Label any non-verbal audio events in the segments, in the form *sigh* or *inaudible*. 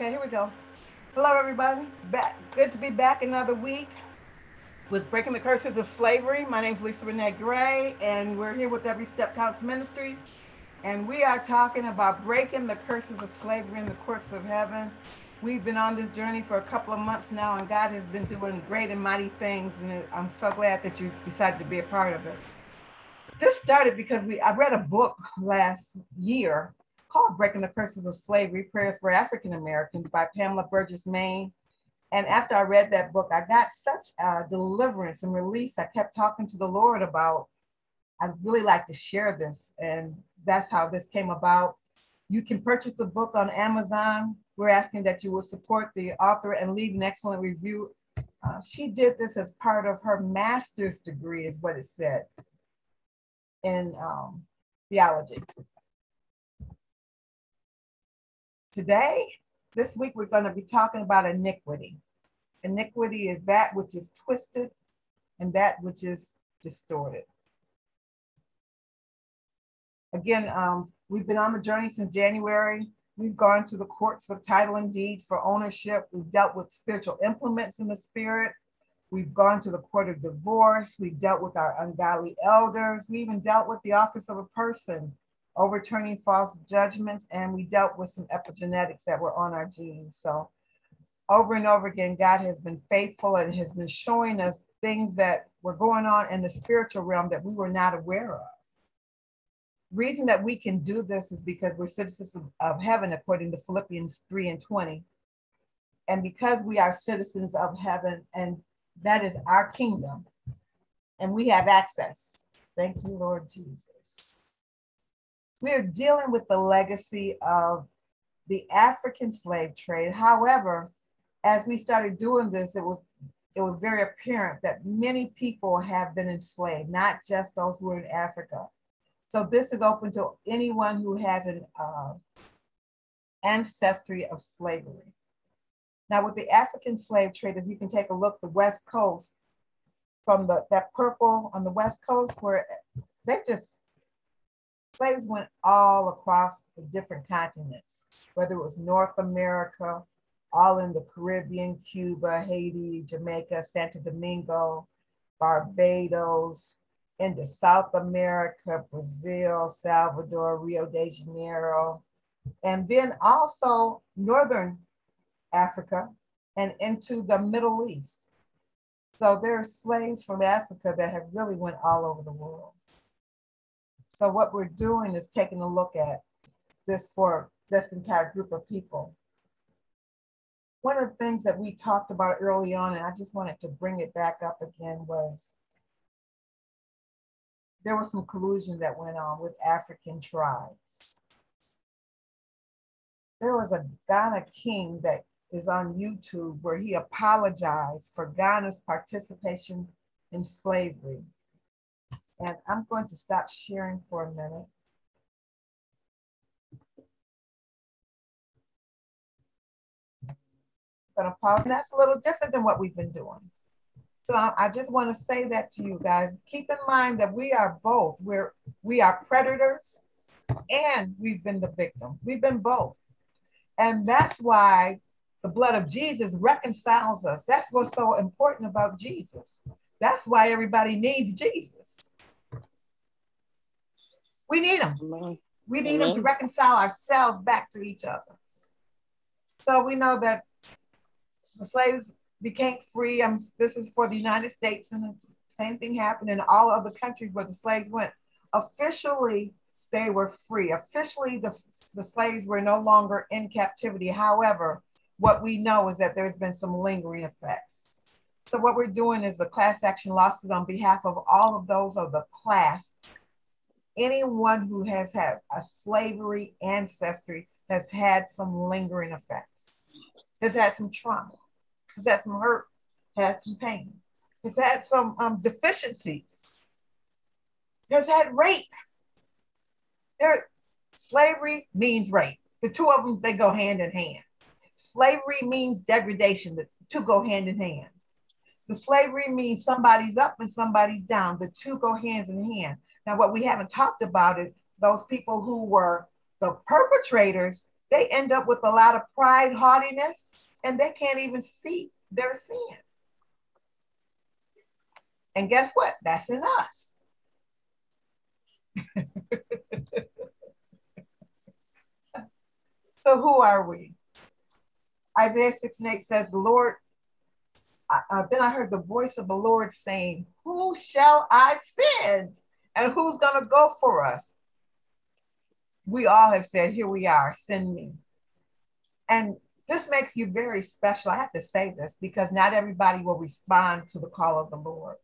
Okay, here we go. Hello, everybody. Back. Good to be back another week with Breaking the Curses of Slavery. My name is Lisa Renee Gray, and we're here with Every Step Counts Ministries. And we are talking about breaking the curses of slavery in the courts of heaven. We've been on this journey for a couple of months now, and God has been doing great and mighty things. And I'm so glad that you decided to be a part of it. This started because we I read a book last year called Breaking the Curses of Slavery Prayers for African Americans by Pamela Burgess Main. And after I read that book, I got such a deliverance and release. I kept talking to the Lord about, I'd really like to share this. And that's how this came about. You can purchase the book on Amazon. We're asking that you will support the author and leave an excellent review. Uh, she did this as part of her master's degree, is what it said in um, theology. Today, this week, we're going to be talking about iniquity. Iniquity is that which is twisted and that which is distorted. Again, um, we've been on the journey since January. We've gone to the courts of title and deeds for ownership. We've dealt with spiritual implements in the spirit. We've gone to the court of divorce. We've dealt with our ungodly elders. We even dealt with the office of a person overturning false judgments, and we dealt with some epigenetics that were on our genes. So, over and over again, God has been faithful and has been showing us things that were going on in the spiritual realm that we were not aware of. Reason that we can do this is because we're citizens of, of heaven, according to Philippians 3 and 20. And because we are citizens of heaven, and that is our kingdom, and we have access. Thank you, Lord Jesus we're dealing with the legacy of the African slave trade. However, as we started doing this, it was it was very apparent that many people have been enslaved, not just those who are in Africa. So this is open to anyone who has an uh, ancestry of slavery. Now, with the African slave trade, you can take a look, the West Coast, from the that purple on the West Coast, where they just slaves went all across the different continents, whether it was North America, all in the Caribbean, Cuba, Haiti, Jamaica, Santo Domingo, Barbados, into South America, Brazil, Salvador, Rio de Janeiro, and then also Northern Africa and into the Middle East. So there are slaves from Africa that have really went all over the world. So what we're doing is taking a look at this for this entire group of people. One of the things that we talked about early on, and I just wanted to bring it back up again, was there was some collusion that went on with African tribes. There was a Ghana king that is on YouTube where he apologized for Ghana's participation in slavery. And I'm going to stop sharing for a minute. Gonna pause. And that's a little different than what we've been doing. So I just want to say that to you guys. Keep in mind that we are both. We're we are predators and we've been the victim. We've been both. And that's why the blood of Jesus reconciles us. That's what's so important about Jesus. That's why everybody needs Jesus. We need them. We need them to reconcile ourselves back to each other. So we know that the slaves became free. Um, this is for the United States, and the same thing happened in all other countries where the slaves went. Officially, they were free. Officially, the, the slaves were no longer in captivity. However, what we know is that there's been some lingering effects. So what we're doing is a class action lawsuit on behalf of all of those of the class anyone who has had a slavery ancestry has had some lingering effects, has had some trauma, has had some hurt, had some pain, has had some um, deficiencies, has had rape. There, slavery means rape. The two of them, they go hand in hand. Slavery means degradation. The two go hand in hand. The slavery means somebody's up and somebody's down. The two go hands in hand. Now, what we haven't talked about is those people who were the perpetrators they end up with a lot of pride, haughtiness, and they can't even see their sin. And guess what? That's in us. *laughs* so who are we? Isaiah 6 and 8 says, The Lord, uh, then I heard the voice of the Lord saying, Who shall I send? And who's going to go for us? We all have said, Here we are, send me. And this makes you very special. I have to say this because not everybody will respond to the call of the Lord.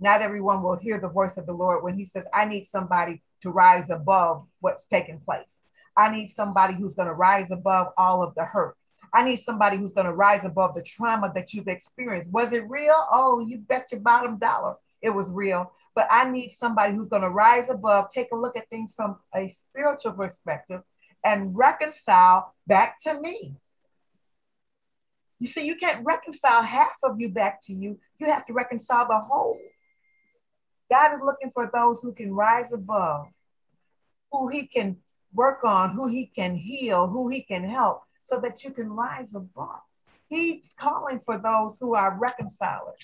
Not everyone will hear the voice of the Lord when He says, I need somebody to rise above what's taking place. I need somebody who's going to rise above all of the hurt. I need somebody who's going to rise above the trauma that you've experienced. Was it real? Oh, you bet your bottom dollar it was real. But I need somebody who's going to rise above, take a look at things from a spiritual perspective, and reconcile back to me. You see, you can't reconcile half of you back to you. You have to reconcile the whole. God is looking for those who can rise above, who he can work on, who he can heal, who he can help, so that you can rise above. He's calling for those who are reconcilers.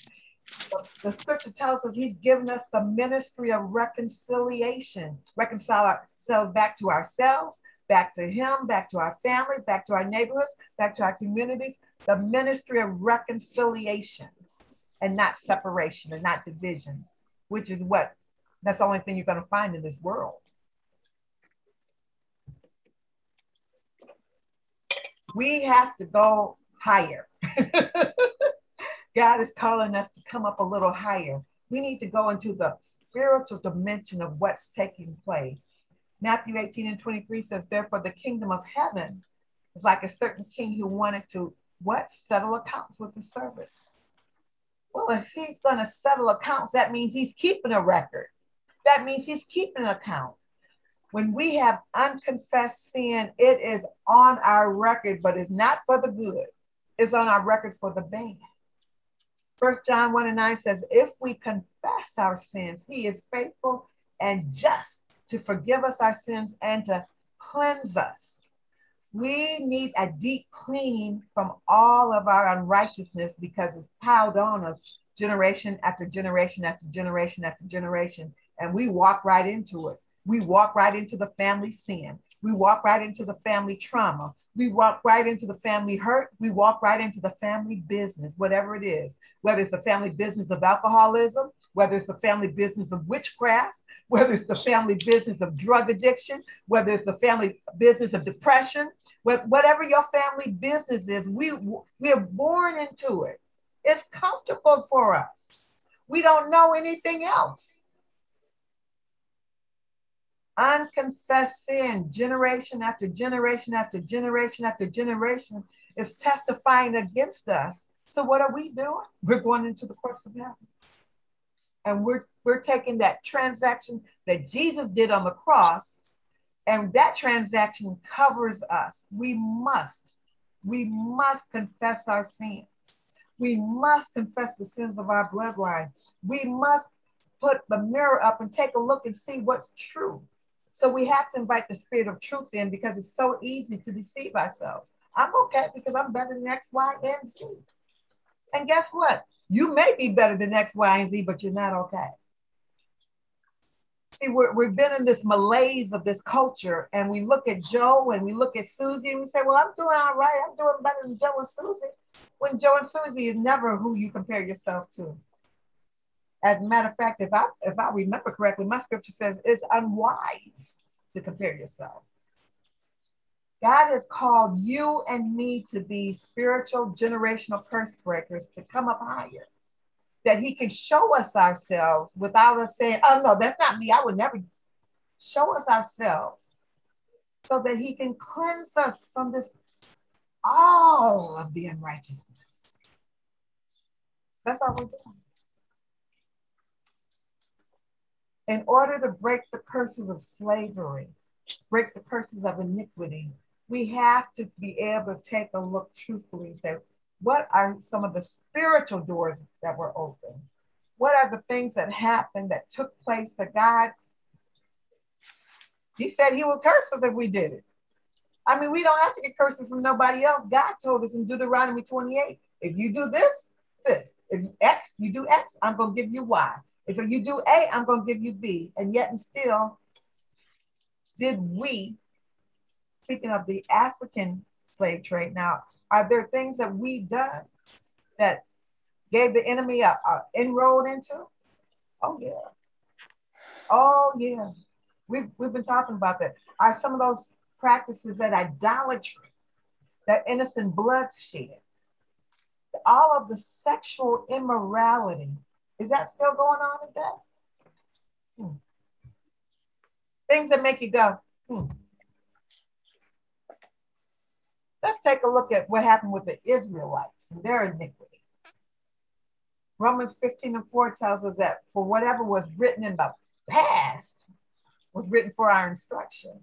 The, scripture tells us he's given us the ministry of reconciliation, reconcile ourselves back to ourselves, back to him, back to our families, back to our neighborhoods, back to our communities, the ministry of reconciliation and not separation and not division, which is what that's the only thing you're going to find in this world. We have to go higher. *laughs* God is calling us to come up a little higher. We need to go into the spiritual dimension of what's taking place. Matthew 18 and 23 says, Therefore, the kingdom of heaven is like a certain king who wanted to what? Settle accounts with the servants. Well, if he's going to settle accounts, that means he's keeping a record. That means he's keeping an account. When we have unconfessed sin, it is on our record, but it's not for the good. It's on our record for the bad. First John 1 and 9 says, if we confess our sins, he is faithful and just to forgive us our sins and to cleanse us. We need a deep cleaning from all of our unrighteousness because it's piled on us generation after generation after generation after generation. And we walk right into it. We walk right into the family sin. We walk right into the family trauma. We walk right into the family hurt. We walk right into the family business, whatever it is, whether it's the family business of alcoholism, whether it's the family business of witchcraft, whether it's the family business of drug addiction, whether it's the family business of depression, whatever your family business is, we, we are born into it. It's comfortable for us. We don't know anything else unconfessed sin, generation after generation after generation after generation, is testifying against us. So what are we doing? We're going into the courts of heaven. And we're we're taking that transaction that Jesus did on the cross, and that transaction covers us. We must, we must confess our sins. We must confess the sins of our bloodline. We must put the mirror up and take a look and see what's true. So we have to invite the spirit of truth in because it's so easy to deceive ourselves. I'm okay because I'm better than X, Y, and Z. And guess what? You may be better than X, Y, and Z, but you're not okay. See, we're, we've been in this malaise of this culture, and we look at Joe and we look at Susie and we say, Well, I'm doing all right. I'm doing better than Joe and Susie. When Joe and Susie is never who you compare yourself to. As a matter of fact, if I if I remember correctly, my scripture says it's unwise to compare yourself. God has called you and me to be spiritual generational curse breakers to come up higher. That he can show us ourselves without us saying, oh no, that's not me. I would never show us ourselves so that he can cleanse us from this all of the unrighteousness. That's all we're doing. In order to break the curses of slavery, break the curses of iniquity, we have to be able to take a look truthfully and say, what are some of the spiritual doors that were open? What are the things that happened that took place that God, He said He would curse us if we did it. I mean, we don't have to get curses from nobody else. God told us in Deuteronomy 28 if you do this, this. If you X, you do X, I'm going to give you Y. If you do A, I'm going to give you B. And yet, and still, did we, speaking of the African slave trade, now, are there things that we done that gave the enemy a, a inroad into? Oh, yeah. Oh, yeah. We've, we've been talking about that. Are some of those practices that idolatry, that innocent bloodshed, all of the sexual immorality, is that still going on today? Hmm. Things that make you go, hmm. Let's take a look at what happened with the Israelites and their iniquity. Romans 15 and 4 tells us that for whatever was written in the past was written for our instruction.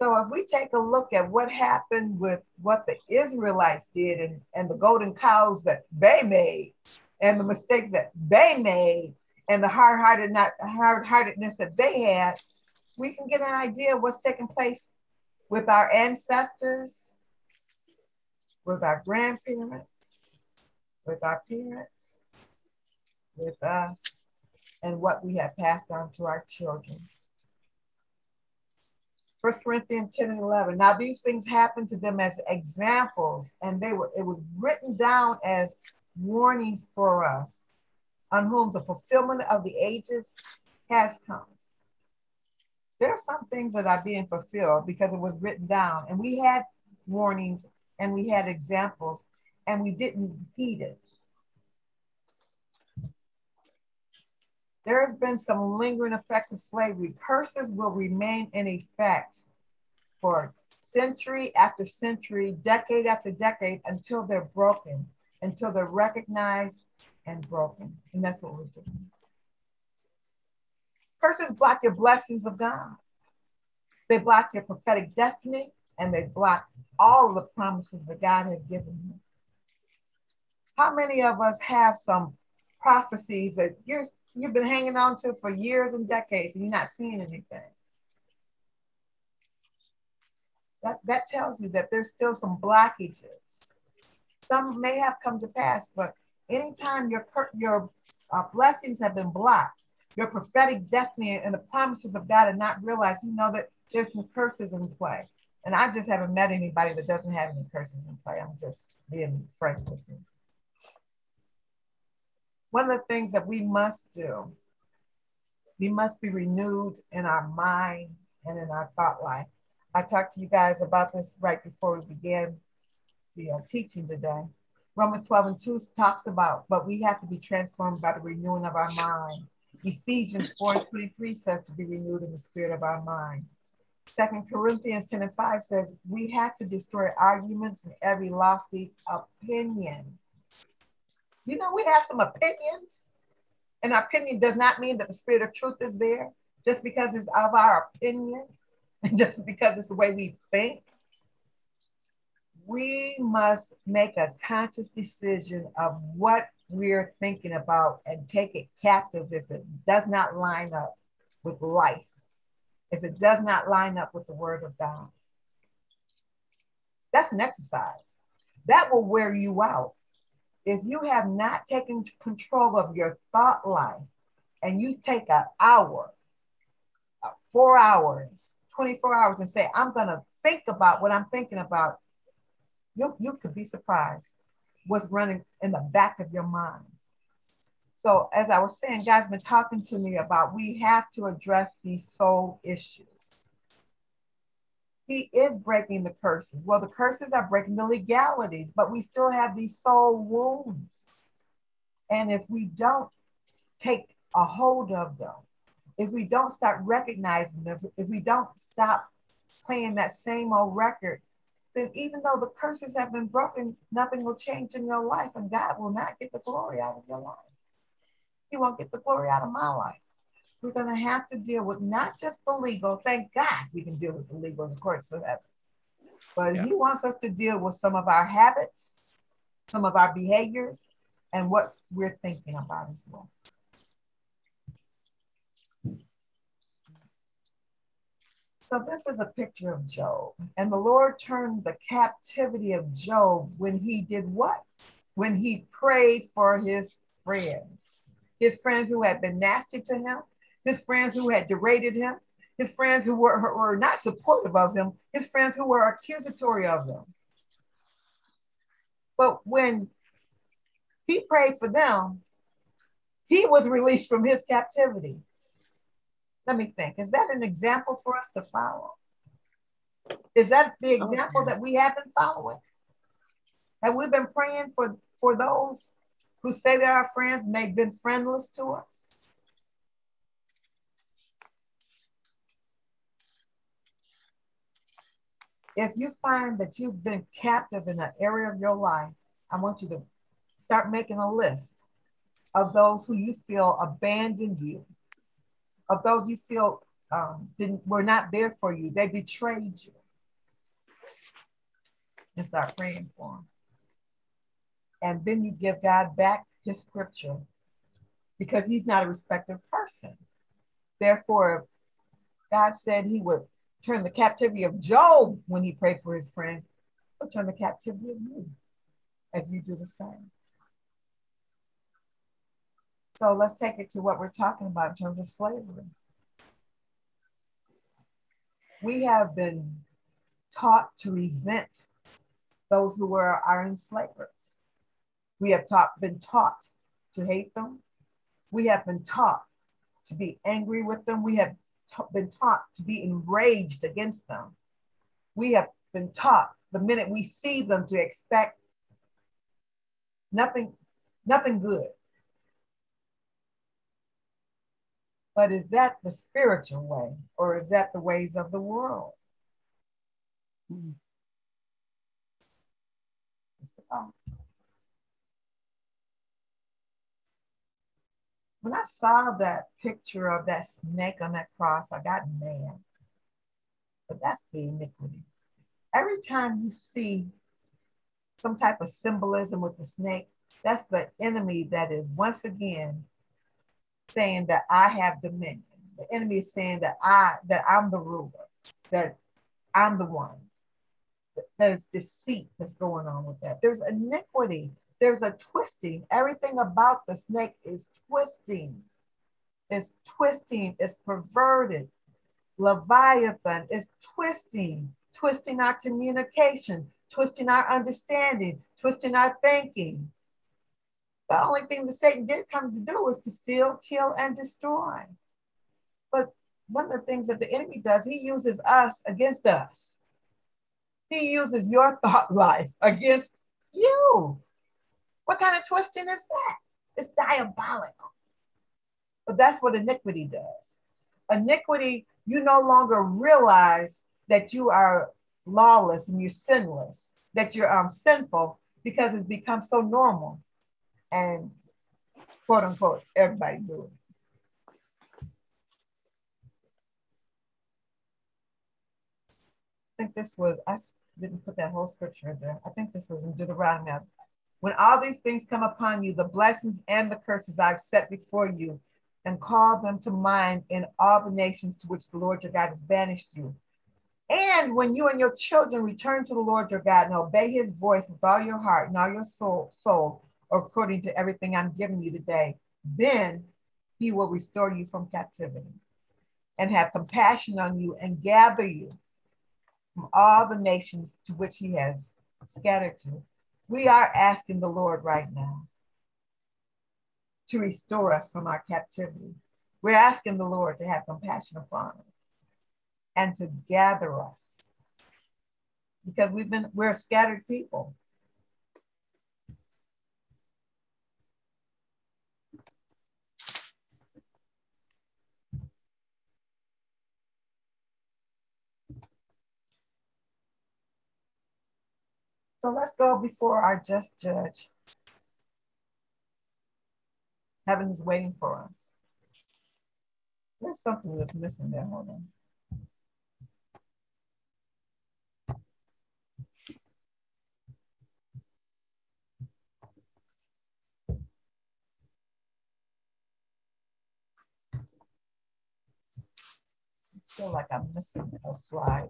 So if we take a look at what happened with what the Israelites did and, and the golden cows that they made and the mistakes that they made and the hard-hearted not hard-heartedness that they had, we can get an idea of what's taking place with our ancestors, with our grandparents, with our parents, with us, and what we have passed on to our children. First Corinthians 10 and 11. Now these things happened to them as examples, and they were it was written down as warnings for us, on whom the fulfillment of the ages has come. There are some things that are being fulfilled because it was written down, and we had warnings and we had examples, and we didn't heed it. There has been some lingering effects of slavery. Curses will remain in effect for century after century, decade after decade, until they're broken, until they're recognized and broken. And that's what we're doing. Curses block your blessings of God. They block your prophetic destiny and they block all the promises that God has given you. How many of us have some prophecies that you're you've been hanging on to for years and decades and you're not seeing anything. That, that tells you that there's still some blockages. Some may have come to pass, but anytime your, your uh, blessings have been blocked, your prophetic destiny and the promises of God are not realized, you know that there's some curses in play. And I just haven't met anybody that doesn't have any curses in play. I'm just being frank with you one of the things that we must do, we must be renewed in our mind and in our thought life. I talked to you guys about this right before we began the uh, teaching today. Romans 12 and 2 talks about, but we have to be transformed by the renewing of our mind. Ephesians 4 and 23 says to be renewed in the spirit of our mind. Second Corinthians 10 and 5 says we have to destroy arguments and every lofty opinion you know, we have some opinions, and our opinion does not mean that the spirit of truth is there just because it's of our opinion, *laughs* just because it's the way we think. We must make a conscious decision of what we're thinking about and take it captive if it does not line up with life, if it does not line up with the word of God. That's an exercise. That will wear you out if you have not taken control of your thought life and you take an hour, four hours, 24 hours and say, I'm going to think about what I'm thinking about, you, you could be surprised what's running in the back of your mind. So, as I was saying, God's been talking to me about we have to address these soul issues. He is breaking the curses. Well, the curses are breaking the legalities, but we still have these soul wounds. And if we don't take a hold of them, if we don't start recognizing them, if we don't stop playing that same old record, then even though the curses have been broken, nothing will change in your life, and God will not get the glory out of your life. He won't get the glory out of my life we're going to have to deal with not just the legal. Thank God we can deal with the legal in the courts of heaven. But yeah. he wants us to deal with some of our habits, some of our behaviors, and what we're thinking about as well. So this is a picture of Job. And the Lord turned the captivity of Job when he did what? When he prayed for his friends. His friends who had been nasty to him, his friends who had degraded him, his friends who were, were not supportive of him, his friends who were accusatory of him. But when he prayed for them, he was released from his captivity. Let me think. Is that an example for us to follow? Is that the oh, example okay. that we have been following? Have we been praying for, for those who say they're our friends and they've been friendless to us? If you find that you've been captive in an area of your life, I want you to start making a list of those who you feel abandoned you, of those you feel um, didn't were not there for you. They betrayed you. And start praying for them. And then you give God back his scripture because he's not a respected person. Therefore, God said he would turn the captivity of Job when he prayed for his friends, he'll turn the captivity of you as you do the same. So let's take it to what we're talking about in terms of slavery. We have been taught to resent those who were our enslavers. We have taught, been taught to hate them. We have been taught to be angry with them. We have been taught to be enraged against them. We have been taught the minute we see them to expect nothing, nothing good. But is that the spiritual way or is that the ways of the world? Mm-hmm. When I saw that picture of that snake on that cross, I got mad. But that's the iniquity. Every time you see some type of symbolism with the snake, that's the enemy that is once again saying that I have dominion. The enemy is saying that I that I'm the ruler, that I'm the one. There's deceit that's going on with that. There's iniquity. There's a twisting. Everything about the snake is twisting. It's twisting. It's perverted. Leviathan is twisting, twisting our communication, twisting our understanding, twisting our thinking. The only thing that Satan did come to do was to steal, kill, and destroy. But one of the things that the enemy does, he uses us against us. He uses your *laughs* thought life against you. What kind of twisting is that? It's diabolical. But that's what iniquity does. Iniquity, you no longer realize that you are lawless and you're sinless, that you're um, sinful because it's become so normal and quote unquote, everybody do it. I think this was, I didn't put that whole scripture there. I think this was in Deuteronomy. When all these things come upon you, the blessings and the curses I've set before you, and call them to mind in all the nations to which the Lord your God has banished you. And when you and your children return to the Lord your God and obey his voice with all your heart and all your soul, soul according to everything I'm giving you today, then he will restore you from captivity and have compassion on you and gather you from all the nations to which he has scattered you. We are asking the Lord right now to restore us from our captivity. We're asking the Lord to have compassion upon us and to gather us because we've been we're scattered people So let's go before our just judge. Heaven is waiting for us. There's something that's missing there. Hold on. I feel like I'm missing a slide.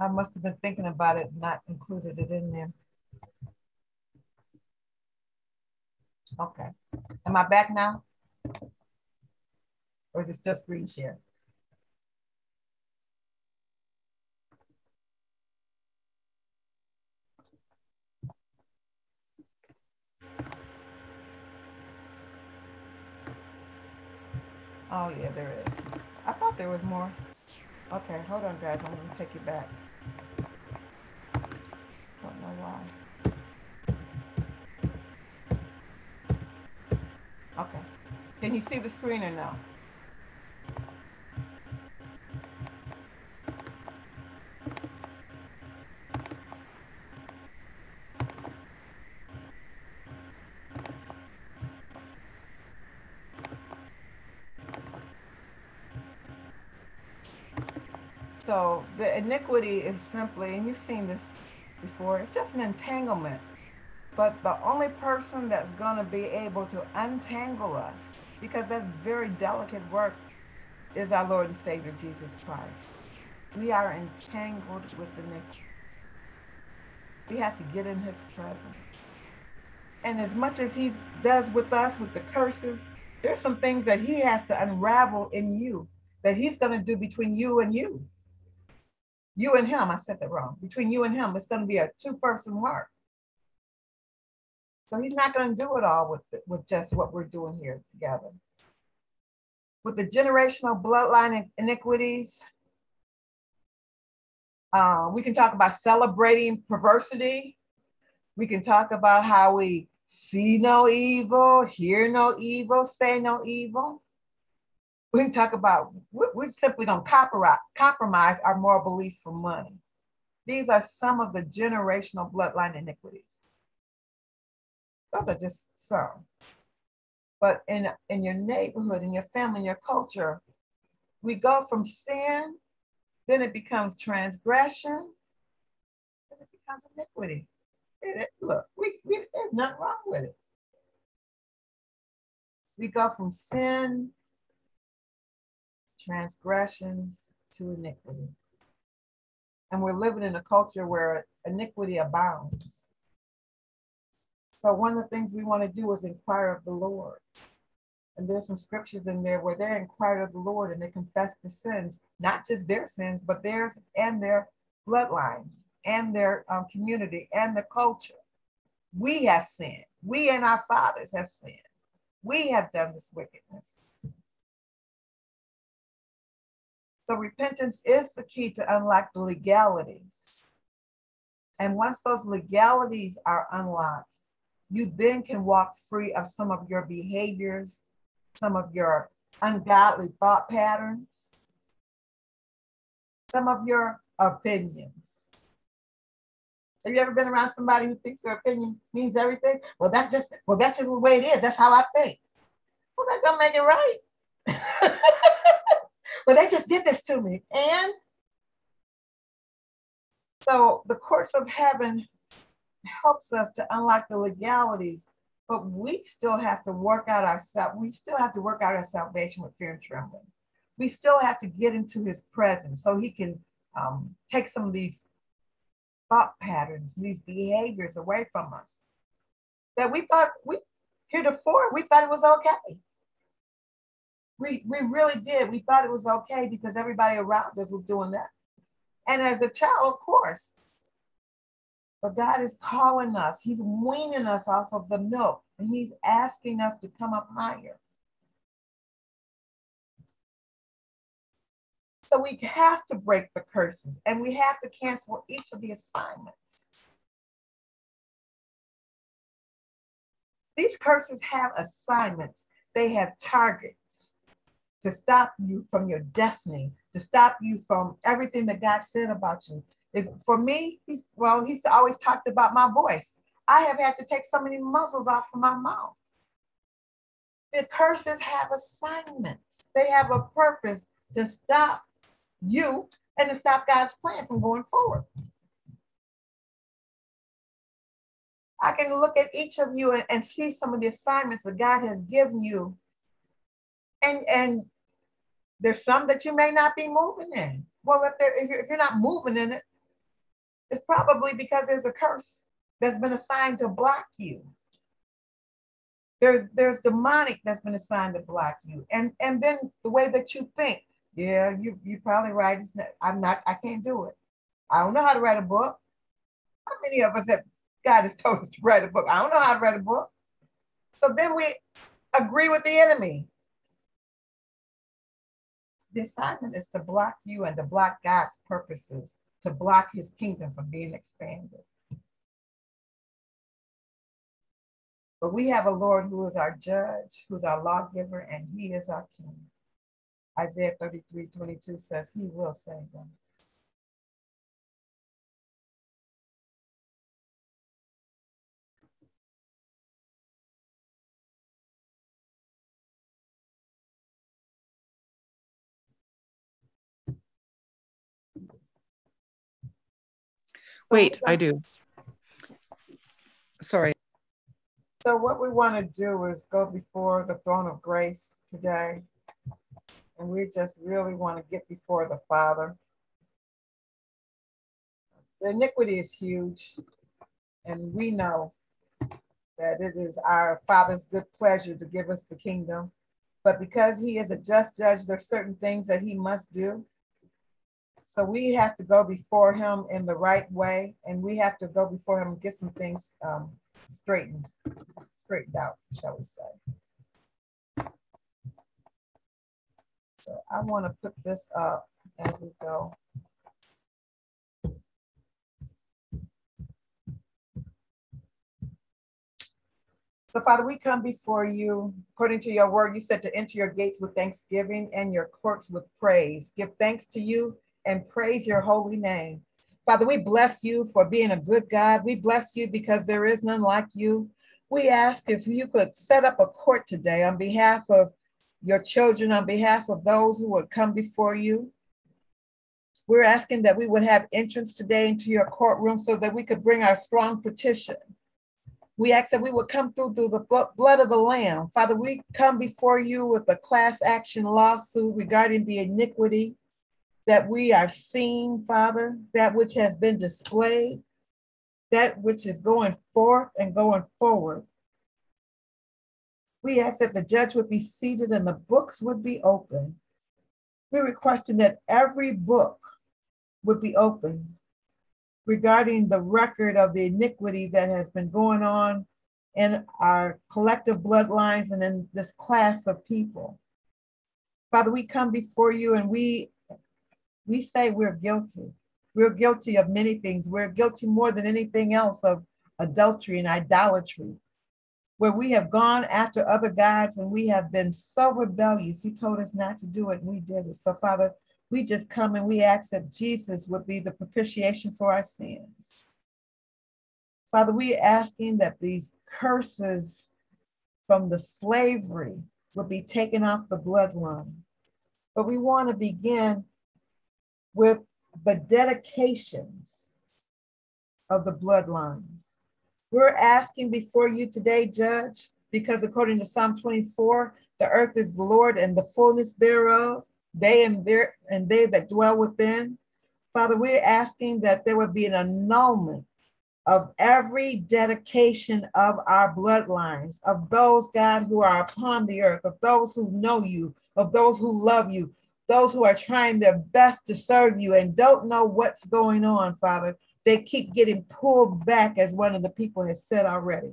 I must have been thinking about it, not included it in there. Okay. Am I back now? Or is it just screen share? Oh yeah, there is. I thought there was more. Okay, hold on guys, I'm gonna take you back. Okay. Can you see the screen or no? So the iniquity is simply, and you've seen this before, it's just an entanglement. But the only person that's going to be able to untangle us, because that's very delicate work, is our Lord and Savior Jesus Christ. We are entangled with the iniquity. We have to get in his presence. And as much as he does with us with the curses, there's some things that he has to unravel in you that he's going to do between you and you you and him, I said that wrong. Between you and him, it's going to be a two-person work. So he's not going to do it all with, with just what we're doing here together. With the generational bloodline iniquities, uh, we can talk about celebrating perversity. We can talk about how we see no evil, hear no evil, say no evil we talk about, we, we simply don't compromise our moral beliefs for money. These are some of the generational bloodline iniquities. Those are just some. But in, in your neighborhood, in your family, in your culture, we go from sin, then it becomes transgression, then it becomes iniquity. It, it, look, we, we, there's nothing wrong with it. We go from sin transgressions to iniquity. And we're living in a culture where iniquity abounds. So one of the things we want to do is inquire of the Lord. And there's some scriptures in there where they inquire of the Lord and they confess their sins, not just their sins, but theirs and their bloodlines and their um, community and the culture. We have sinned. We and our fathers have sinned. We have done this wickedness. So repentance is the key to unlock the legalities. And once those legalities are unlocked, you then can walk free of some of your behaviors, some of your ungodly thought patterns, some of your opinions. Have you ever been around somebody who thinks their opinion means everything? Well, that's just well, that's just the way it is. That's how I think. Well, that don't make it right. *laughs* but they just did this to me. And so the courts of heaven helps us to unlock the legalities, but we still have to work out our we still have to work out our salvation with fear and trembling. We still have to get into his presence so he can um, take some of these thought patterns, these behaviors away from us that we thought we heretofore we thought it was okay. We, we really did. We thought it was okay because everybody around us was doing that. And as a child, of course. But God is calling us. He's weaning us off of the milk and he's asking us to come up higher. So we have to break the curses and we have to cancel each of the assignments. These curses have assignments, they have targets to stop you from your destiny, to stop you from everything that God said about you. If for me, he's well, he's always talked about my voice. I have had to take so many muzzles off of my mouth. The curses have assignments. They have a purpose to stop you and to stop God's plan from going forward. I can look at each of you and, and see some of the assignments that God has given you. And, and there's some that you may not be moving in. Well, if, there, if, you're, if you're not moving in it, it's probably because there's a curse that's been assigned to block you. There's there's demonic that's been assigned to block you. And and then the way that you think, yeah, you you probably right. Not, I'm not, I can't do it. I don't know how to write a book. How many of us have God has told us to write a book? I don't know how to write a book. So then we agree with the enemy. The assignment is to block you and to block God's purposes, to block his kingdom from being expanded. But we have a Lord who is our judge, who's our lawgiver, and he is our king. Isaiah 33 22 says he will save them. Wait, I do. Sorry. So what we want to do is go before the throne of grace today. And we just really want to get before the Father. The iniquity is huge. And we know that it is our Father's good pleasure to give us the kingdom. But because he is a just judge, there are certain things that he must do. So we have to go before him in the right way, and we have to go before him and get some things um, straightened, straightened out, shall we say. So I want to put this up as we go. So, Father, we come before you according to your word. You said to enter your gates with thanksgiving and your courts with praise. Give thanks to you and praise your holy name. Father, we bless you for being a good God. We bless you because there is none like you. We ask if you could set up a court today on behalf of your children, on behalf of those who would come before you. We're asking that we would have entrance today into your courtroom so that we could bring our strong petition. We ask that we would come through through the blood of the Lamb. Father, we come before you with a class action lawsuit regarding the iniquity that we are seeing, Father, that which has been displayed, that which is going forth and going forward. We ask that the judge would be seated and the books would be open. We're requesting that every book would be open regarding the record of the iniquity that has been going on in our collective bloodlines and in this class of people. Father, we come before you and we we say we're guilty. We're guilty of many things. We're guilty more than anything else of adultery and idolatry, where we have gone after other gods and we have been so rebellious. You told us not to do it and we did it. So, Father, we just come and we ask that Jesus would be the propitiation for our sins. Father, we're asking that these curses from the slavery would be taken off the bloodline. But we want to begin with the dedications of the bloodlines. We're asking before you today, Judge, because according to Psalm 24, the earth is the Lord and the fullness thereof, they and their and they that dwell within. Father, we're asking that there would be an annulment of every dedication of our bloodlines, of those, God, who are upon the earth, of those who know you, of those who love you, those who are trying their best to serve you and don't know what's going on, Father. They keep getting pulled back, as one of the people has said already.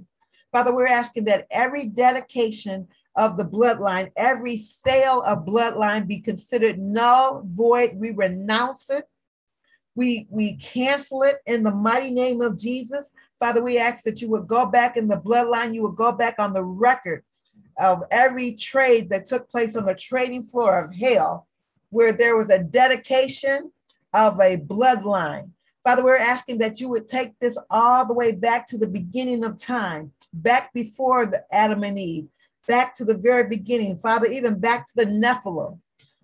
Father, we're asking that every dedication of the bloodline, every sale of bloodline be considered null, void. We renounce it. We, we cancel it in the mighty name of Jesus. Father, we ask that you would go back in the bloodline, you would go back on the record of every trade that took place on the trading floor of hell where there was a dedication of a bloodline. Father, we're asking that you would take this all the way back to the beginning of time, back before the Adam and Eve, back to the very beginning, Father, even back to the Nephilim.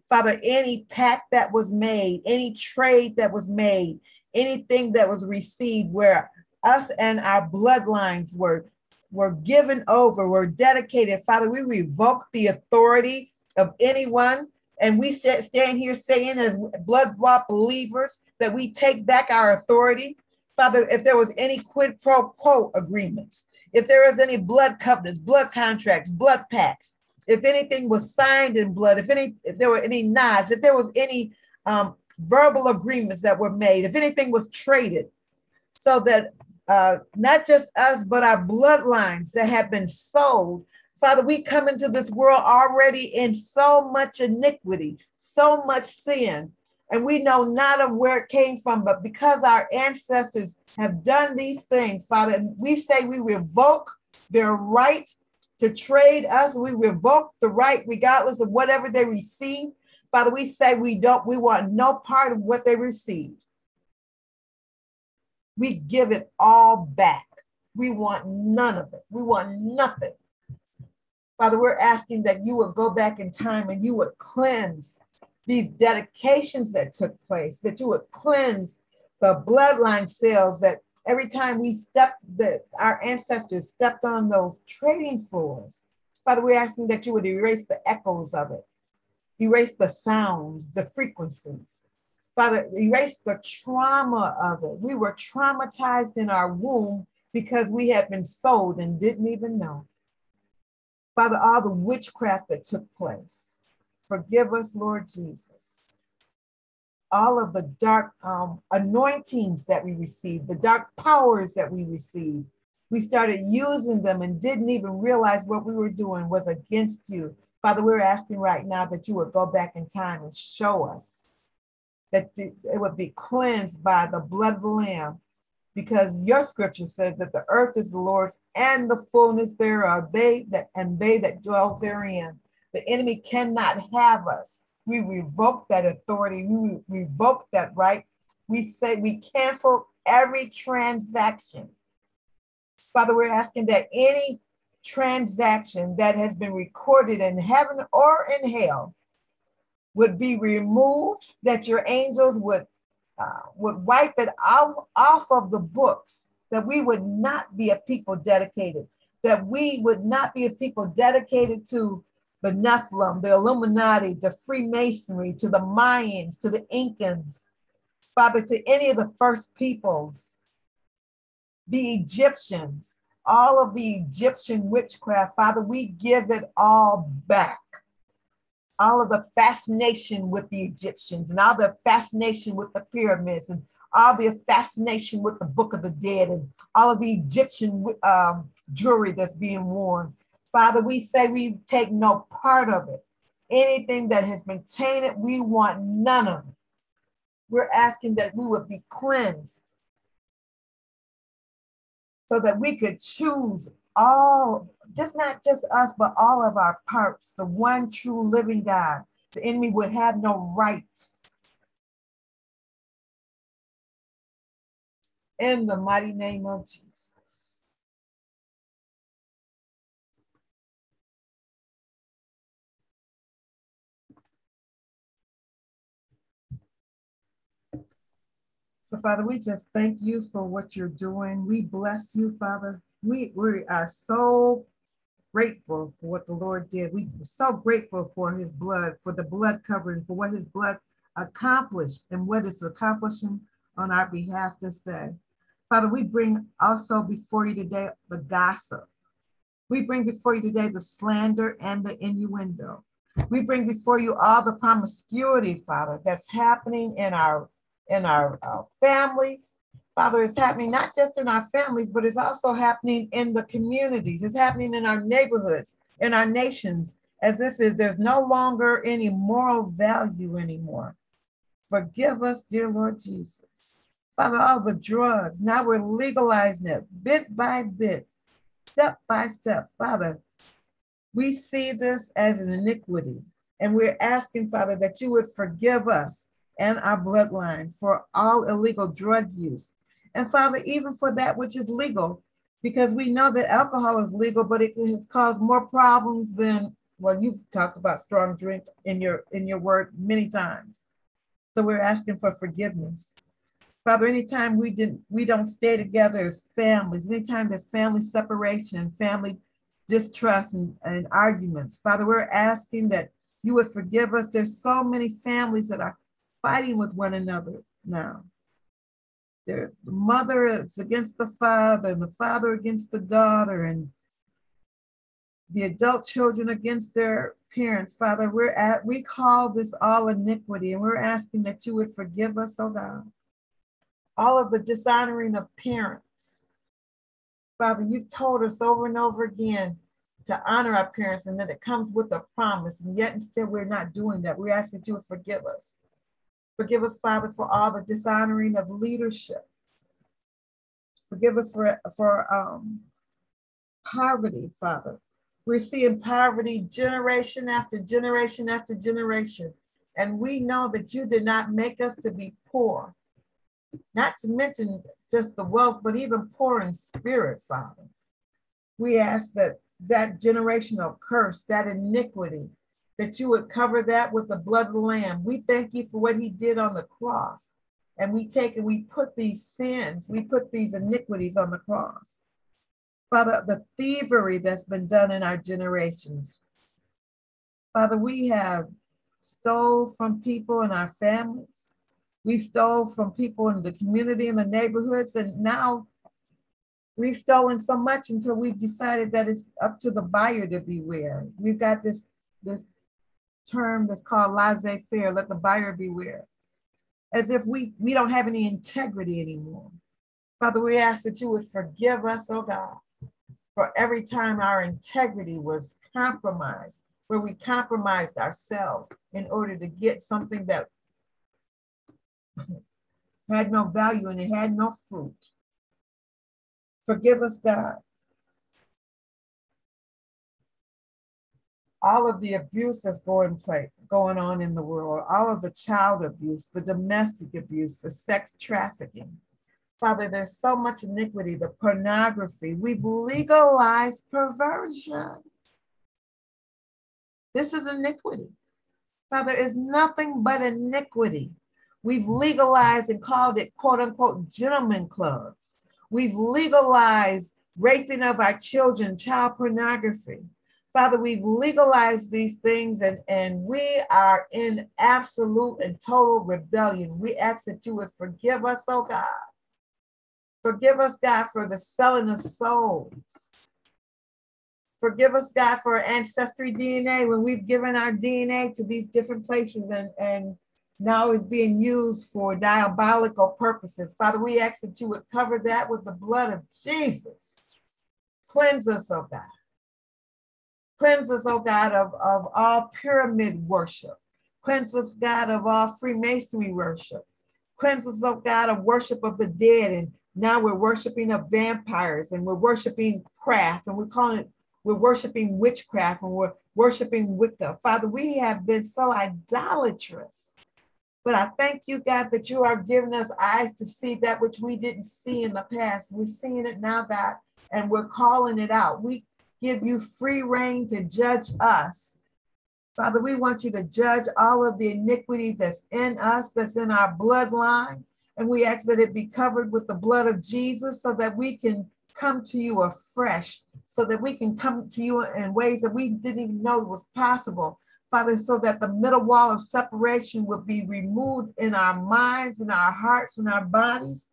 Father, any pact that was made, any trade that was made, anything that was received where us and our bloodlines were, were given over, were dedicated. Father, we revoke the authority of anyone. And we stand here saying, as blood bought believers, that we take back our authority. Father, if there was any quid pro quo agreements, if there was any blood covenants, blood contracts, blood pacts, if anything was signed in blood, if any, if there were any nods, if there was any um, verbal agreements that were made, if anything was traded, so that uh, not just us, but our bloodlines that have been sold. Father, we come into this world already in so much iniquity, so much sin, and we know not of where it came from, but because our ancestors have done these things, Father, we say we revoke their right to trade us. We revoke the right, regardless of whatever they receive. Father, we say we don't, we want no part of what they receive. We give it all back. We want none of it. We want nothing. Father, we're asking that you would go back in time and you would cleanse these dedications that took place, that you would cleanse the bloodline cells that every time we stepped, that our ancestors stepped on those trading floors. Father, we're asking that you would erase the echoes of it, erase the sounds, the frequencies. Father, erase the trauma of it. We were traumatized in our womb because we had been sold and didn't even know. Father, all the witchcraft that took place. Forgive us, Lord Jesus. All of the dark um, anointings that we received, the dark powers that we received, we started using them and didn't even realize what we were doing was against you. Father, we're asking right now that you would go back in time and show us that it would be cleansed by the blood of the Lamb, because your scripture says that the earth is the Lord's and the fullness thereof, are they that and they that dwell therein. The enemy cannot have us. We revoke that authority. We revoke that right. We say we cancel every transaction. Father, we're asking that any transaction that has been recorded in heaven or in hell would be removed, that your angels would uh, would wipe it off, off of the books, that we would not be a people dedicated, that we would not be a people dedicated to the Nephilim, the Illuminati, the Freemasonry, to the Mayans, to the Incans, Father, to any of the first peoples, the Egyptians, all of the Egyptian witchcraft, Father, we give it all back all of the fascination with the Egyptians and all the fascination with the pyramids and all the fascination with the Book of the Dead and all of the Egyptian um, jewelry that's being worn. Father, we say we take no part of it. Anything that has been tainted, we want none of it. We're asking that we would be cleansed so that we could choose all, just not just us, but all of our parts, the one true living God. The enemy would have no rights. In the mighty name of Jesus. So, Father, we just thank you for what you're doing. We bless you, Father we, we are so grateful for what the Lord did. We are so grateful for his blood, for the blood covering, for what his blood accomplished and what is accomplishing on our behalf this day. Father, we bring also before you today the gossip. We bring before you today the slander and the innuendo. We bring before you all the promiscuity, Father, that's happening in our in our, our families, Father, it's happening not just in our families, but it's also happening in the communities. It's happening in our neighborhoods, in our nations, as if there's no longer any moral value anymore. Forgive us, dear Lord Jesus. Father, all the drugs, now we're legalizing it bit by bit, step by step. Father, we see this as an iniquity, and we're asking, Father, that you would forgive us and our bloodlines for all illegal drug use, and Father, even for that which is legal, because we know that alcohol is legal, but it has caused more problems than well, you've talked about strong drink in your in your word many times. So we're asking for forgiveness. Father, anytime we didn't we don't stay together as families, anytime there's family separation, family distrust and, and arguments, Father, we're asking that you would forgive us. There's so many families that are fighting with one another now. The mother is against the father, and the father against the daughter, and the adult children against their parents. Father, we're at we call this all iniquity, and we're asking that you would forgive us, oh God. All of the dishonoring of parents. Father, you've told us over and over again to honor our parents, and that it comes with a promise, and yet still we're not doing that. We ask that you would forgive us. Forgive us, Father, for all the dishonoring of leadership. Forgive us for, for um, poverty, Father. We're seeing poverty generation after generation after generation. And we know that you did not make us to be poor, not to mention just the wealth, but even poor in spirit, Father. We ask that that generational curse, that iniquity, that you would cover that with the blood of the Lamb. We thank you for what he did on the cross. And we take and we put these sins, we put these iniquities on the cross. Father, the thievery that's been done in our generations. Father, we have stole from people in our families. We stole from people in the community and the neighborhoods. And now we've stolen so much until we've decided that it's up to the buyer to beware. We've got this, this term that's called laissez-faire, let the buyer beware, as if we, we don't have any integrity anymore. Father, we ask that you would forgive us, oh God, for every time our integrity was compromised, where we compromised ourselves in order to get something that *laughs* had no value and it had no fruit. Forgive us, God, all of the abuse that's going play, going on in the world, all of the child abuse, the domestic abuse, the sex trafficking. Father, there's so much iniquity, the pornography. We've legalized perversion. This is iniquity. Father, is nothing but iniquity. We've legalized and called it quote unquote gentlemen clubs. We've legalized raping of our children, child pornography. Father, we've legalized these things and, and we are in absolute and total rebellion. We ask that you would forgive us, oh God. Forgive us, God, for the selling of souls. Forgive us, God, for ancestry DNA when we've given our DNA to these different places and, and now is being used for diabolical purposes. Father, we ask that you would cover that with the blood of Jesus. Cleanse us, oh God. Cleanse us, oh God, of, of all pyramid worship. Cleanse us, God, of all Freemasonry worship. Cleanse us, oh God, of worship of the dead. And now we're worshiping of vampires and we're worshiping craft and we're calling it, we're worshiping witchcraft and we're worshiping Wicca. Father, we have been so idolatrous. But I thank you, God, that you are giving us eyes to see that which we didn't see in the past. We're seeing it now, God, and we're calling it out. We give you free rein to judge us. Father, we want you to judge all of the iniquity that's in us, that's in our bloodline. And we ask that it be covered with the blood of Jesus so that we can come to you afresh, so that we can come to you in ways that we didn't even know was possible. Father, so that the middle wall of separation would be removed in our minds, in our hearts, in our bodies.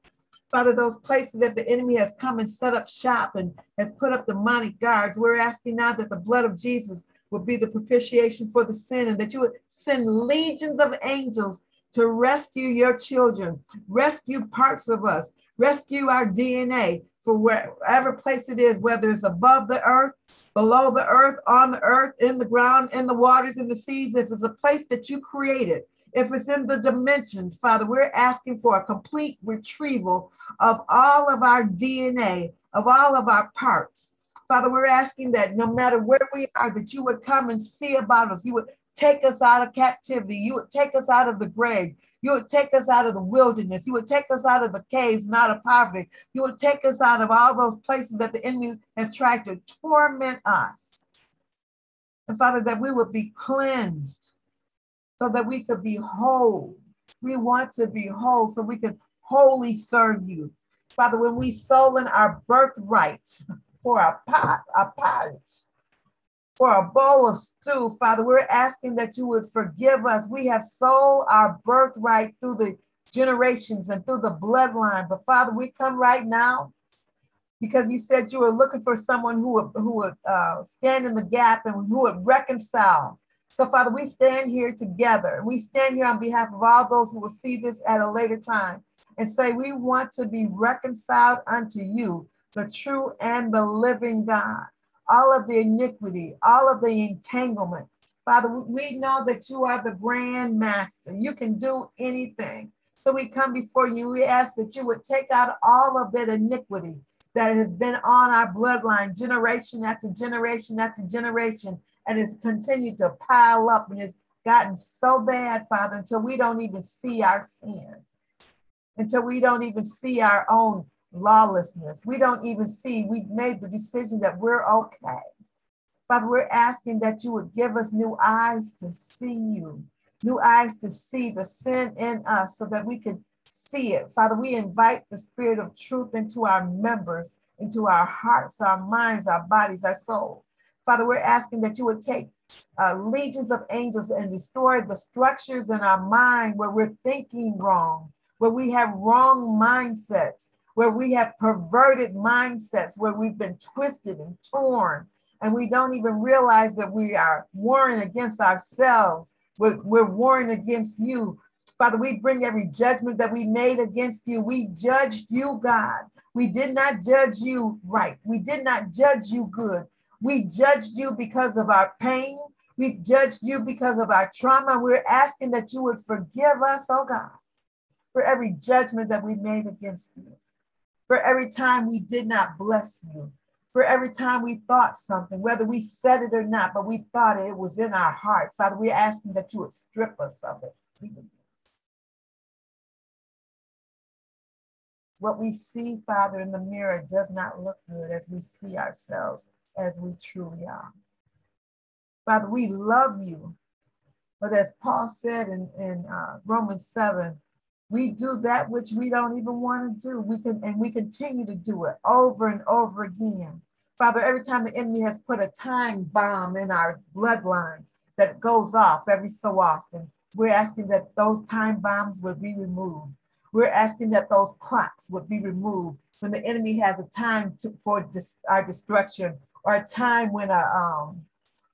Father, those places that the enemy has come and set up shop and has put up demonic guards, we're asking now that the blood of Jesus would be the propitiation for the sin and that you would send legions of angels to rescue your children, rescue parts of us, rescue our DNA for wherever place it is, whether it's above the earth, below the earth, on the earth, in the ground, in the waters, in the seas, if it's a place that you created if it's in the dimensions, Father, we're asking for a complete retrieval of all of our DNA, of all of our parts. Father, we're asking that no matter where we are, that you would come and see about us. You would take us out of captivity. You would take us out of the grave. You would take us out of the wilderness. You would take us out of the caves and out of poverty. You would take us out of all those places that the enemy has tried to torment us. And Father, that we would be cleansed so that we could be whole. We want to be whole so we can wholly serve you. Father, when we sold in our birthright for a pot, a pottage, for a bowl of stew, Father, we're asking that you would forgive us. We have sold our birthright through the generations and through the bloodline. But Father, we come right now because you said you were looking for someone who would, who would uh, stand in the gap and who would reconcile. So, Father, we stand here together. We stand here on behalf of all those who will see this at a later time and say, We want to be reconciled unto you, the true and the living God. All of the iniquity, all of the entanglement. Father, we know that you are the grand master. You can do anything. So we come before you. We ask that you would take out all of that iniquity that has been on our bloodline generation after generation after generation and it's continued to pile up and it's gotten so bad, Father, until we don't even see our sin, until we don't even see our own lawlessness. We don't even see, we've made the decision that we're okay. Father, we're asking that you would give us new eyes to see you, new eyes to see the sin in us so that we can see it. Father, we invite the spirit of truth into our members, into our hearts, our minds, our bodies, our soul. Father, we're asking that you would take uh, legions of angels and destroy the structures in our mind where we're thinking wrong, where we have wrong mindsets, where we have perverted mindsets, where we've been twisted and torn, and we don't even realize that we are warring against ourselves we're, we're warring against you. Father, we bring every judgment that we made against you. We judged you, God. We did not judge you right. We did not judge you good. We judged you because of our pain. We judged you because of our trauma. We're asking that you would forgive us, oh God, for every judgment that we made against you, for every time we did not bless you, for every time we thought something, whether we said it or not, but we thought it, it was in our heart. Father, we're asking that you would strip us of it. What we see, Father, in the mirror does not look good as we see ourselves as we truly are. Father, we love you. But as Paul said in, in uh, Romans 7, we do that which we don't even want to do. We can and we continue to do it over and over again. Father, every time the enemy has put a time bomb in our bloodline that goes off every so often, we're asking that those time bombs would be removed. We're asking that those clocks would be removed when the enemy has a time to, for dis, our destruction or a time when a, um,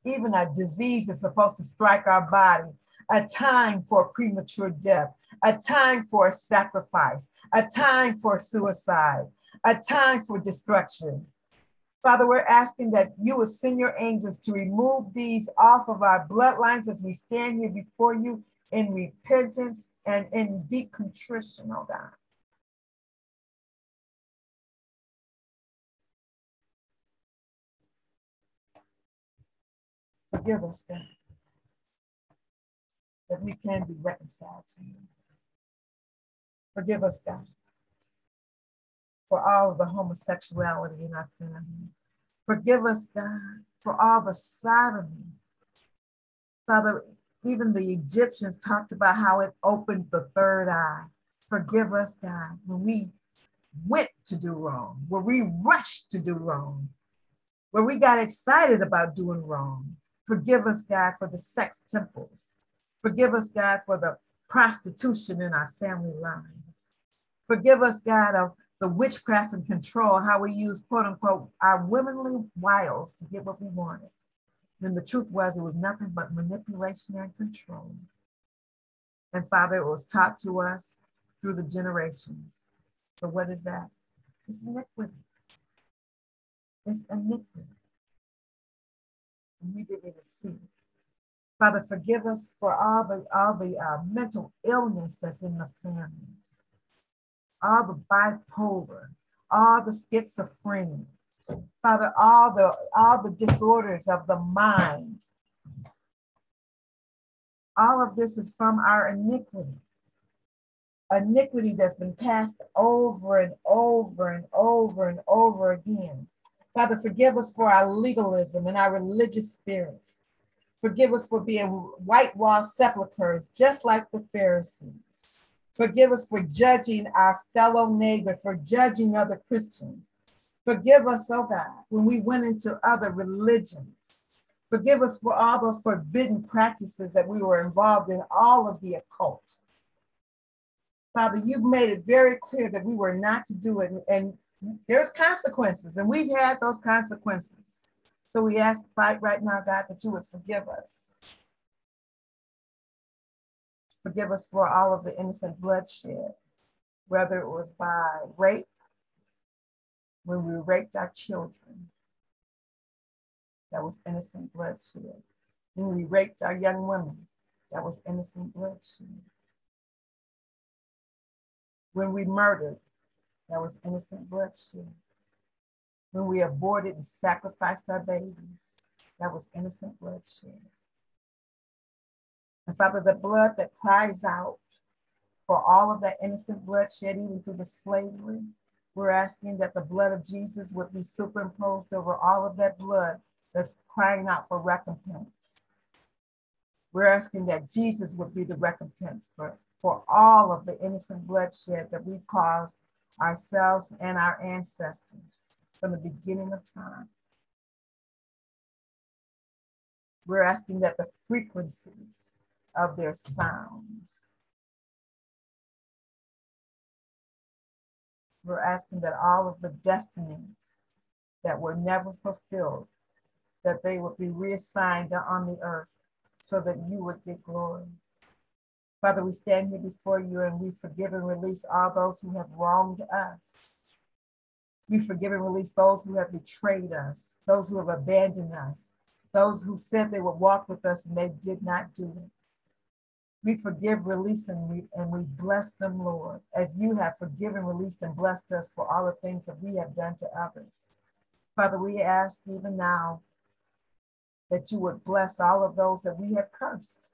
even a disease is supposed to strike our body, a time for premature death, a time for sacrifice, a time for suicide, a time for destruction. Father, we're asking that you will send your angels to remove these off of our bloodlines as we stand here before you in repentance and in deep contrition, oh God. Forgive us, God, that we can be reconciled to you. Forgive us, God, for all of the homosexuality in our family. Forgive us, God, for all the sodomy. Father, even the Egyptians talked about how it opened the third eye. Forgive us, God, when we went to do wrong, when we rushed to do wrong, when we got excited about doing wrong. Forgive us, God, for the sex temples. Forgive us, God, for the prostitution in our family lines. Forgive us, God, of the witchcraft and control, how we use quote unquote our womanly wiles to get what we wanted. When the truth was, it was nothing but manipulation and control. And Father, it was taught to us through the generations. So, what is that? It's iniquity. It's iniquity. And we didn't even see. Father, forgive us for all the all the uh, mental illness that's in the families, all the bipolar, all the schizophrenia, Father, all the all the disorders of the mind. All of this is from our iniquity. Iniquity that's been passed over and over and over and over again. Father, forgive us for our legalism and our religious spirits. Forgive us for being whitewashed sepulchres, just like the Pharisees. Forgive us for judging our fellow neighbor, for judging other Christians. Forgive us, oh God, when we went into other religions. Forgive us for all those forbidden practices that we were involved in, all of the occult. Father, you've made it very clear that we were not to do it, and there's consequences, and we've had those consequences. So we ask right, right now, God, that you would forgive us. Forgive us for all of the innocent bloodshed, whether it was by rape, when we raped our children, that was innocent bloodshed. When we raped our young women, that was innocent bloodshed. When we murdered, that was innocent bloodshed when we aborted and sacrificed our babies. That was innocent bloodshed. And Father, the blood that cries out for all of that innocent bloodshed, even through the slavery, we're asking that the blood of Jesus would be superimposed over all of that blood that's crying out for recompense. We're asking that Jesus would be the recompense for, for all of the innocent bloodshed that we caused ourselves and our ancestors from the beginning of time. We're asking that the frequencies of their sounds, we're asking that all of the destinies that were never fulfilled, that they would be reassigned on the earth so that you would get glory. Father, we stand here before you and we forgive and release all those who have wronged us. We forgive and release those who have betrayed us, those who have abandoned us, those who said they would walk with us and they did not do it. We forgive, release, and we, and we bless them, Lord, as you have forgiven, released, and blessed us for all the things that we have done to others. Father, we ask even now that you would bless all of those that we have cursed.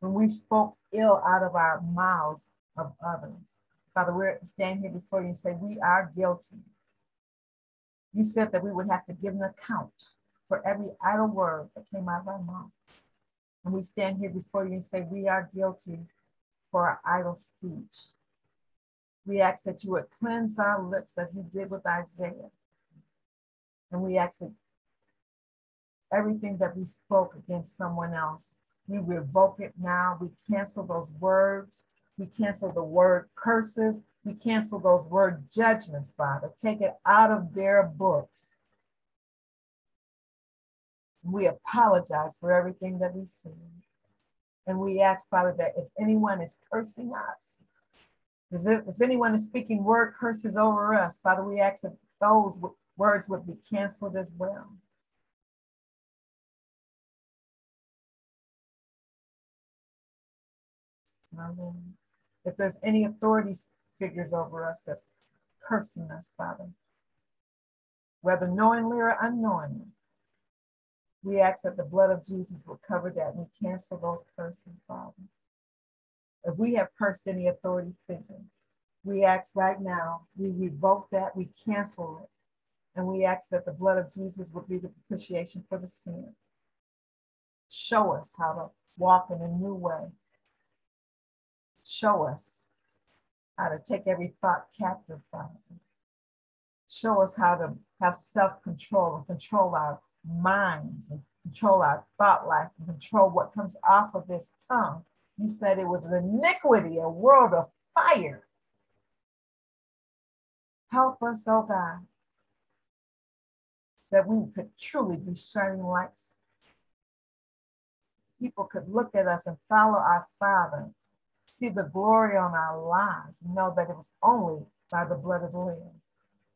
When we spoke ill out of our mouths of others, Father, we're standing here before you and say, We are guilty. You said that we would have to give an account for every idle word that came out of our mouth. And we stand here before you and say, We are guilty for our idle speech. We ask that you would cleanse our lips as you did with Isaiah. And we ask that everything that we spoke against someone else, we revoke it now. We cancel those words we cancel the word curses. We cancel those word judgments, Father. Take it out of their books. We apologize for everything that we see. And we ask, Father, that if anyone is cursing us, if anyone is speaking word curses over us, Father, we ask that those words would be canceled as well. If there's any authority figures over us that's cursing us, Father, whether knowingly or unknowingly, we ask that the blood of Jesus will cover that and we cancel those curses, Father. If we have cursed any authority figure, we ask right now, we revoke that, we cancel it, and we ask that the blood of Jesus would be the propitiation for the sin. Show us how to walk in a new way Show us how to take every thought captive, Father. Show us how to have self control and control our minds and control our thought life and control what comes off of this tongue. You said it was an iniquity, a world of fire. Help us, oh God, that we could truly be shining lights. People could look at us and follow our Father see the glory on our lives, know that it was only by the blood of the Lamb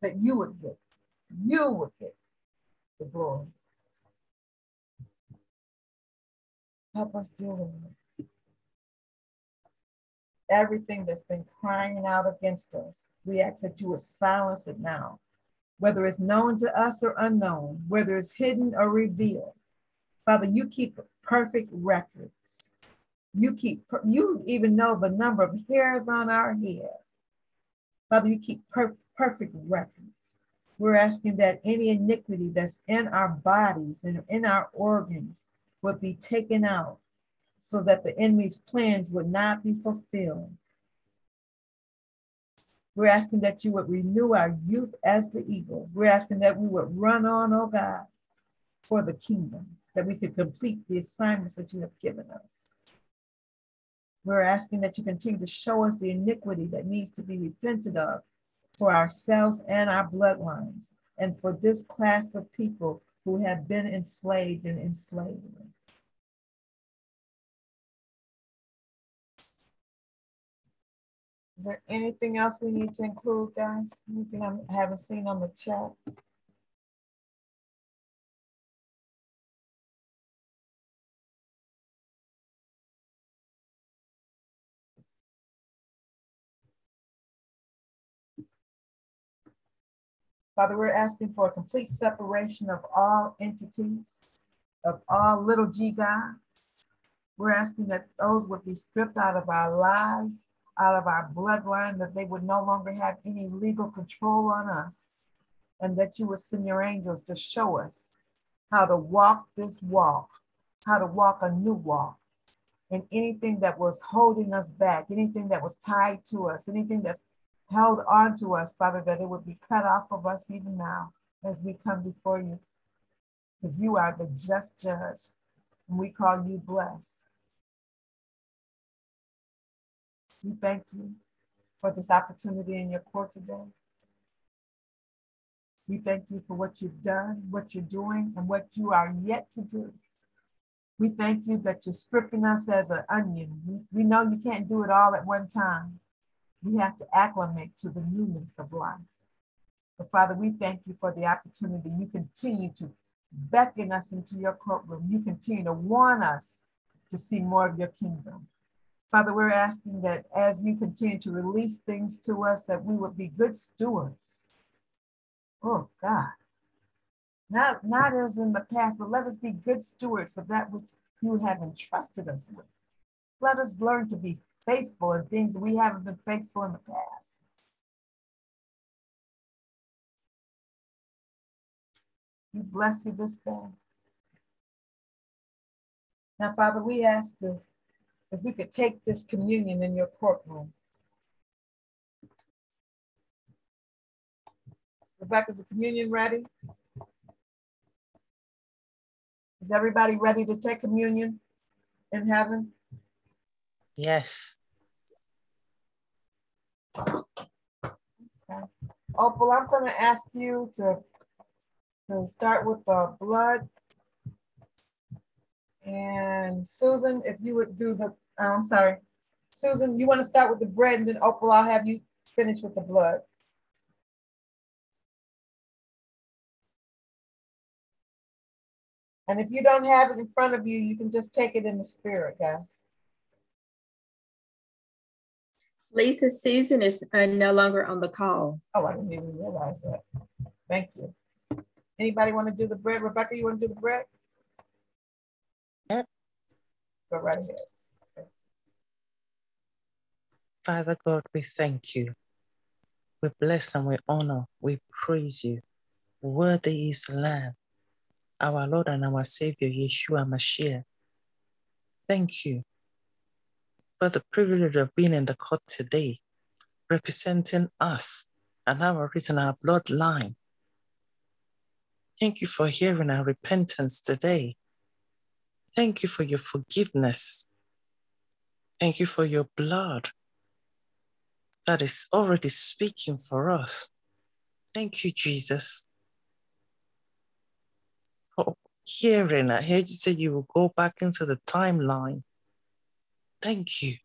that you would get, you would get the glory. Help us with it. Everything that's been crying out against us, we ask that you would silence it now, whether it's known to us or unknown, whether it's hidden or revealed. Father, you keep perfect records you keep, you even know the number of hairs on our head. Father, you keep per- perfect records. We're asking that any iniquity that's in our bodies and in our organs would be taken out so that the enemy's plans would not be fulfilled. We're asking that you would renew our youth as the eagle. We're asking that we would run on, oh God, for the kingdom, that we could complete the assignments that you have given us. We're asking that you continue to show us the iniquity that needs to be repented of for ourselves and our bloodlines, and for this class of people who have been enslaved and enslaved. Is there anything else we need to include, guys? Anything I haven't seen on the chat? Father, we're asking for a complete separation of all entities, of all little g gods. We're asking that those would be stripped out of our lives, out of our bloodline, that they would no longer have any legal control on us, and that you would send your angels to show us how to walk this walk, how to walk a new walk. And anything that was holding us back, anything that was tied to us, anything that's held on to us, Father, that it would be cut off of us even now as we come before you. Because you are the just judge, and we call you blessed. We thank you for this opportunity in your court today. We thank you for what you've done, what you're doing, and what you are yet to do. We thank you that you're stripping us as an onion. We know you can't do it all at one time. We have to acclimate to the newness of life. But Father, we thank you for the opportunity. You continue to beckon us into your courtroom. You continue to warn us to see more of your kingdom. Father, we're asking that as you continue to release things to us, that we would be good stewards. Oh God. Not, not as in the past, but let us be good stewards of that which you have entrusted us with. Let us learn to be faithful in things we haven't been faithful in the past. We bless you this day. Now, Father, we ask to, if we could take this communion in your courtroom. Rebecca, is the communion ready? Is everybody ready to take communion in heaven? Yes. Okay. Oh, Opal, I'm going to ask you to, to start with the blood. And Susan, if you would do the, oh, I'm sorry. Susan, you want to start with the bread and then oh, Opal, I'll have you finish with the blood. And if you don't have it in front of you, you can just take it in the spirit, guys. Lisa Susan is uh, no longer on the call. Oh, I didn't even realize that. Thank you. Anybody want to do the bread? Rebecca, you want to do the bread? Yep. Go right ahead. Okay. Father God, we thank you. We bless and we honor. We praise you. Worthy is the Lamb, our Lord and our Savior, Yeshua Mashiach. Thank you for the privilege of being in the court today, representing us and our written our bloodline. Thank you for hearing our repentance today. Thank you for your forgiveness. Thank you for your blood that is already speaking for us. Thank you, Jesus. For hearing, I heard you say you will go back into the timeline Thank you.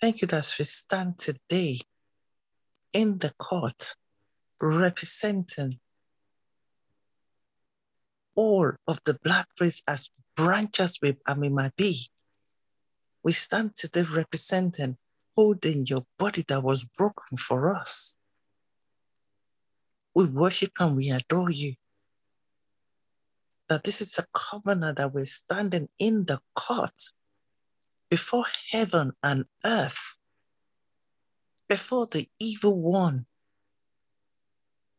Thank you that we stand today in the court representing all of the black race as branches we might be. We stand today representing, holding your body that was broken for us. We worship and we adore you. That this is a covenant that we're standing in the court before heaven and earth, before the evil one,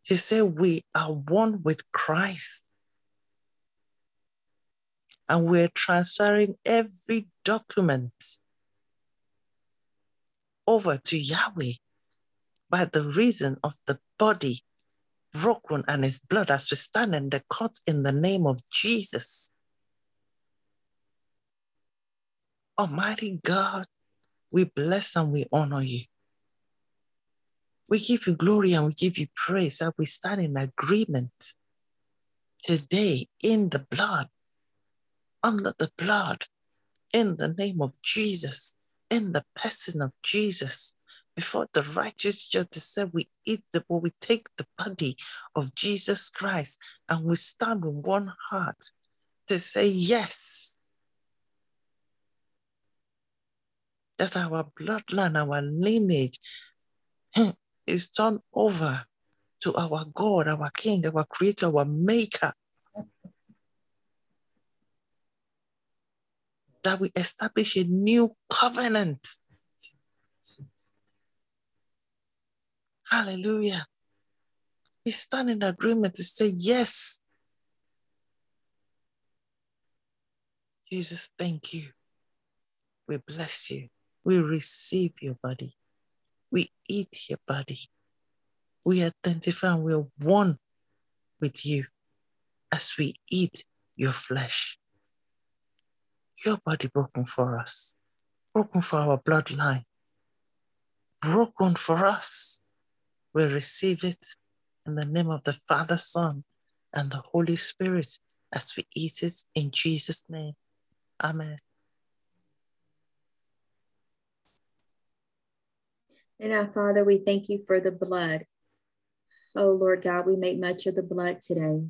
He said, We are one with Christ. And we're transferring every document over to Yahweh by the reason of the body broken and his blood as we stand in the court in the name of Jesus. Almighty God, we bless and we honor you. We give you glory and we give you praise that we stand in agreement today in the blood, under the blood, in the name of Jesus, in the person of Jesus. Before the righteous judge said, We eat the, but we take the body of Jesus Christ and we stand with one heart to say, Yes, that our bloodline, our lineage hmm, is turned over to our God, our King, our Creator, our Maker. that we establish a new covenant. Hallelujah. We stand in agreement to say, Yes. Jesus, thank you. We bless you. We receive your body. We eat your body. We identify and we're one with you as we eat your flesh. Your body broken for us, broken for our bloodline, broken for us. We receive it in the name of the Father, Son, and the Holy Spirit as we eat it in Jesus' name. Amen. And now, Father, we thank you for the blood. Oh Lord God, we make much of the blood today.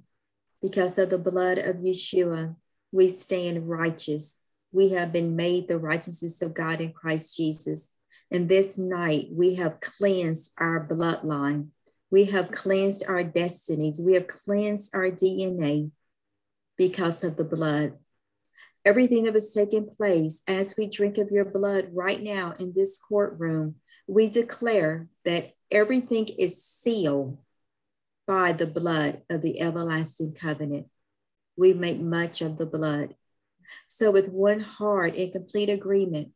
Because of the blood of Yeshua, we stand righteous. We have been made the righteousness of God in Christ Jesus. And this night, we have cleansed our bloodline. We have cleansed our destinies. We have cleansed our DNA because of the blood. Everything that has taken place as we drink of your blood right now in this courtroom, we declare that everything is sealed by the blood of the everlasting covenant. We make much of the blood. So, with one heart in complete agreement,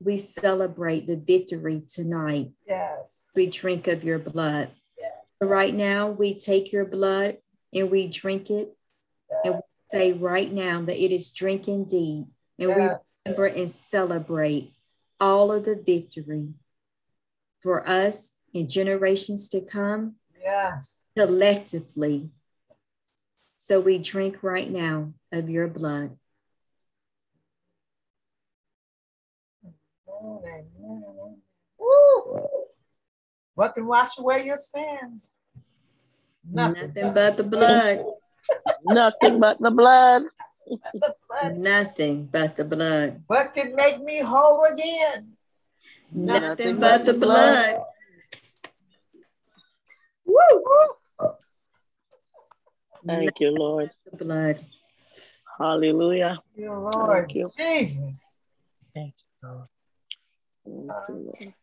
we celebrate the victory tonight. Yes. We drink of your blood. Yes. So, right now, we take your blood and we drink it. Yes. And we say right now that it is drink indeed. And Yes. we remember and celebrate all of the victory for us in generations to come Yes. collectively. So we drink right now of your blood. Amen, amen. Woo. What can wash away your sins? Nothing. Nothing but the blood. Nothing but the blood. *laughs* the blood. Nothing but the blood. What can make me whole again? Nothing but the blood. Woo. Thank you, Lord. The blood. Hallelujah. Dear Lord Thank you. Jesus. Thank you, Lord. Thank you, Lord.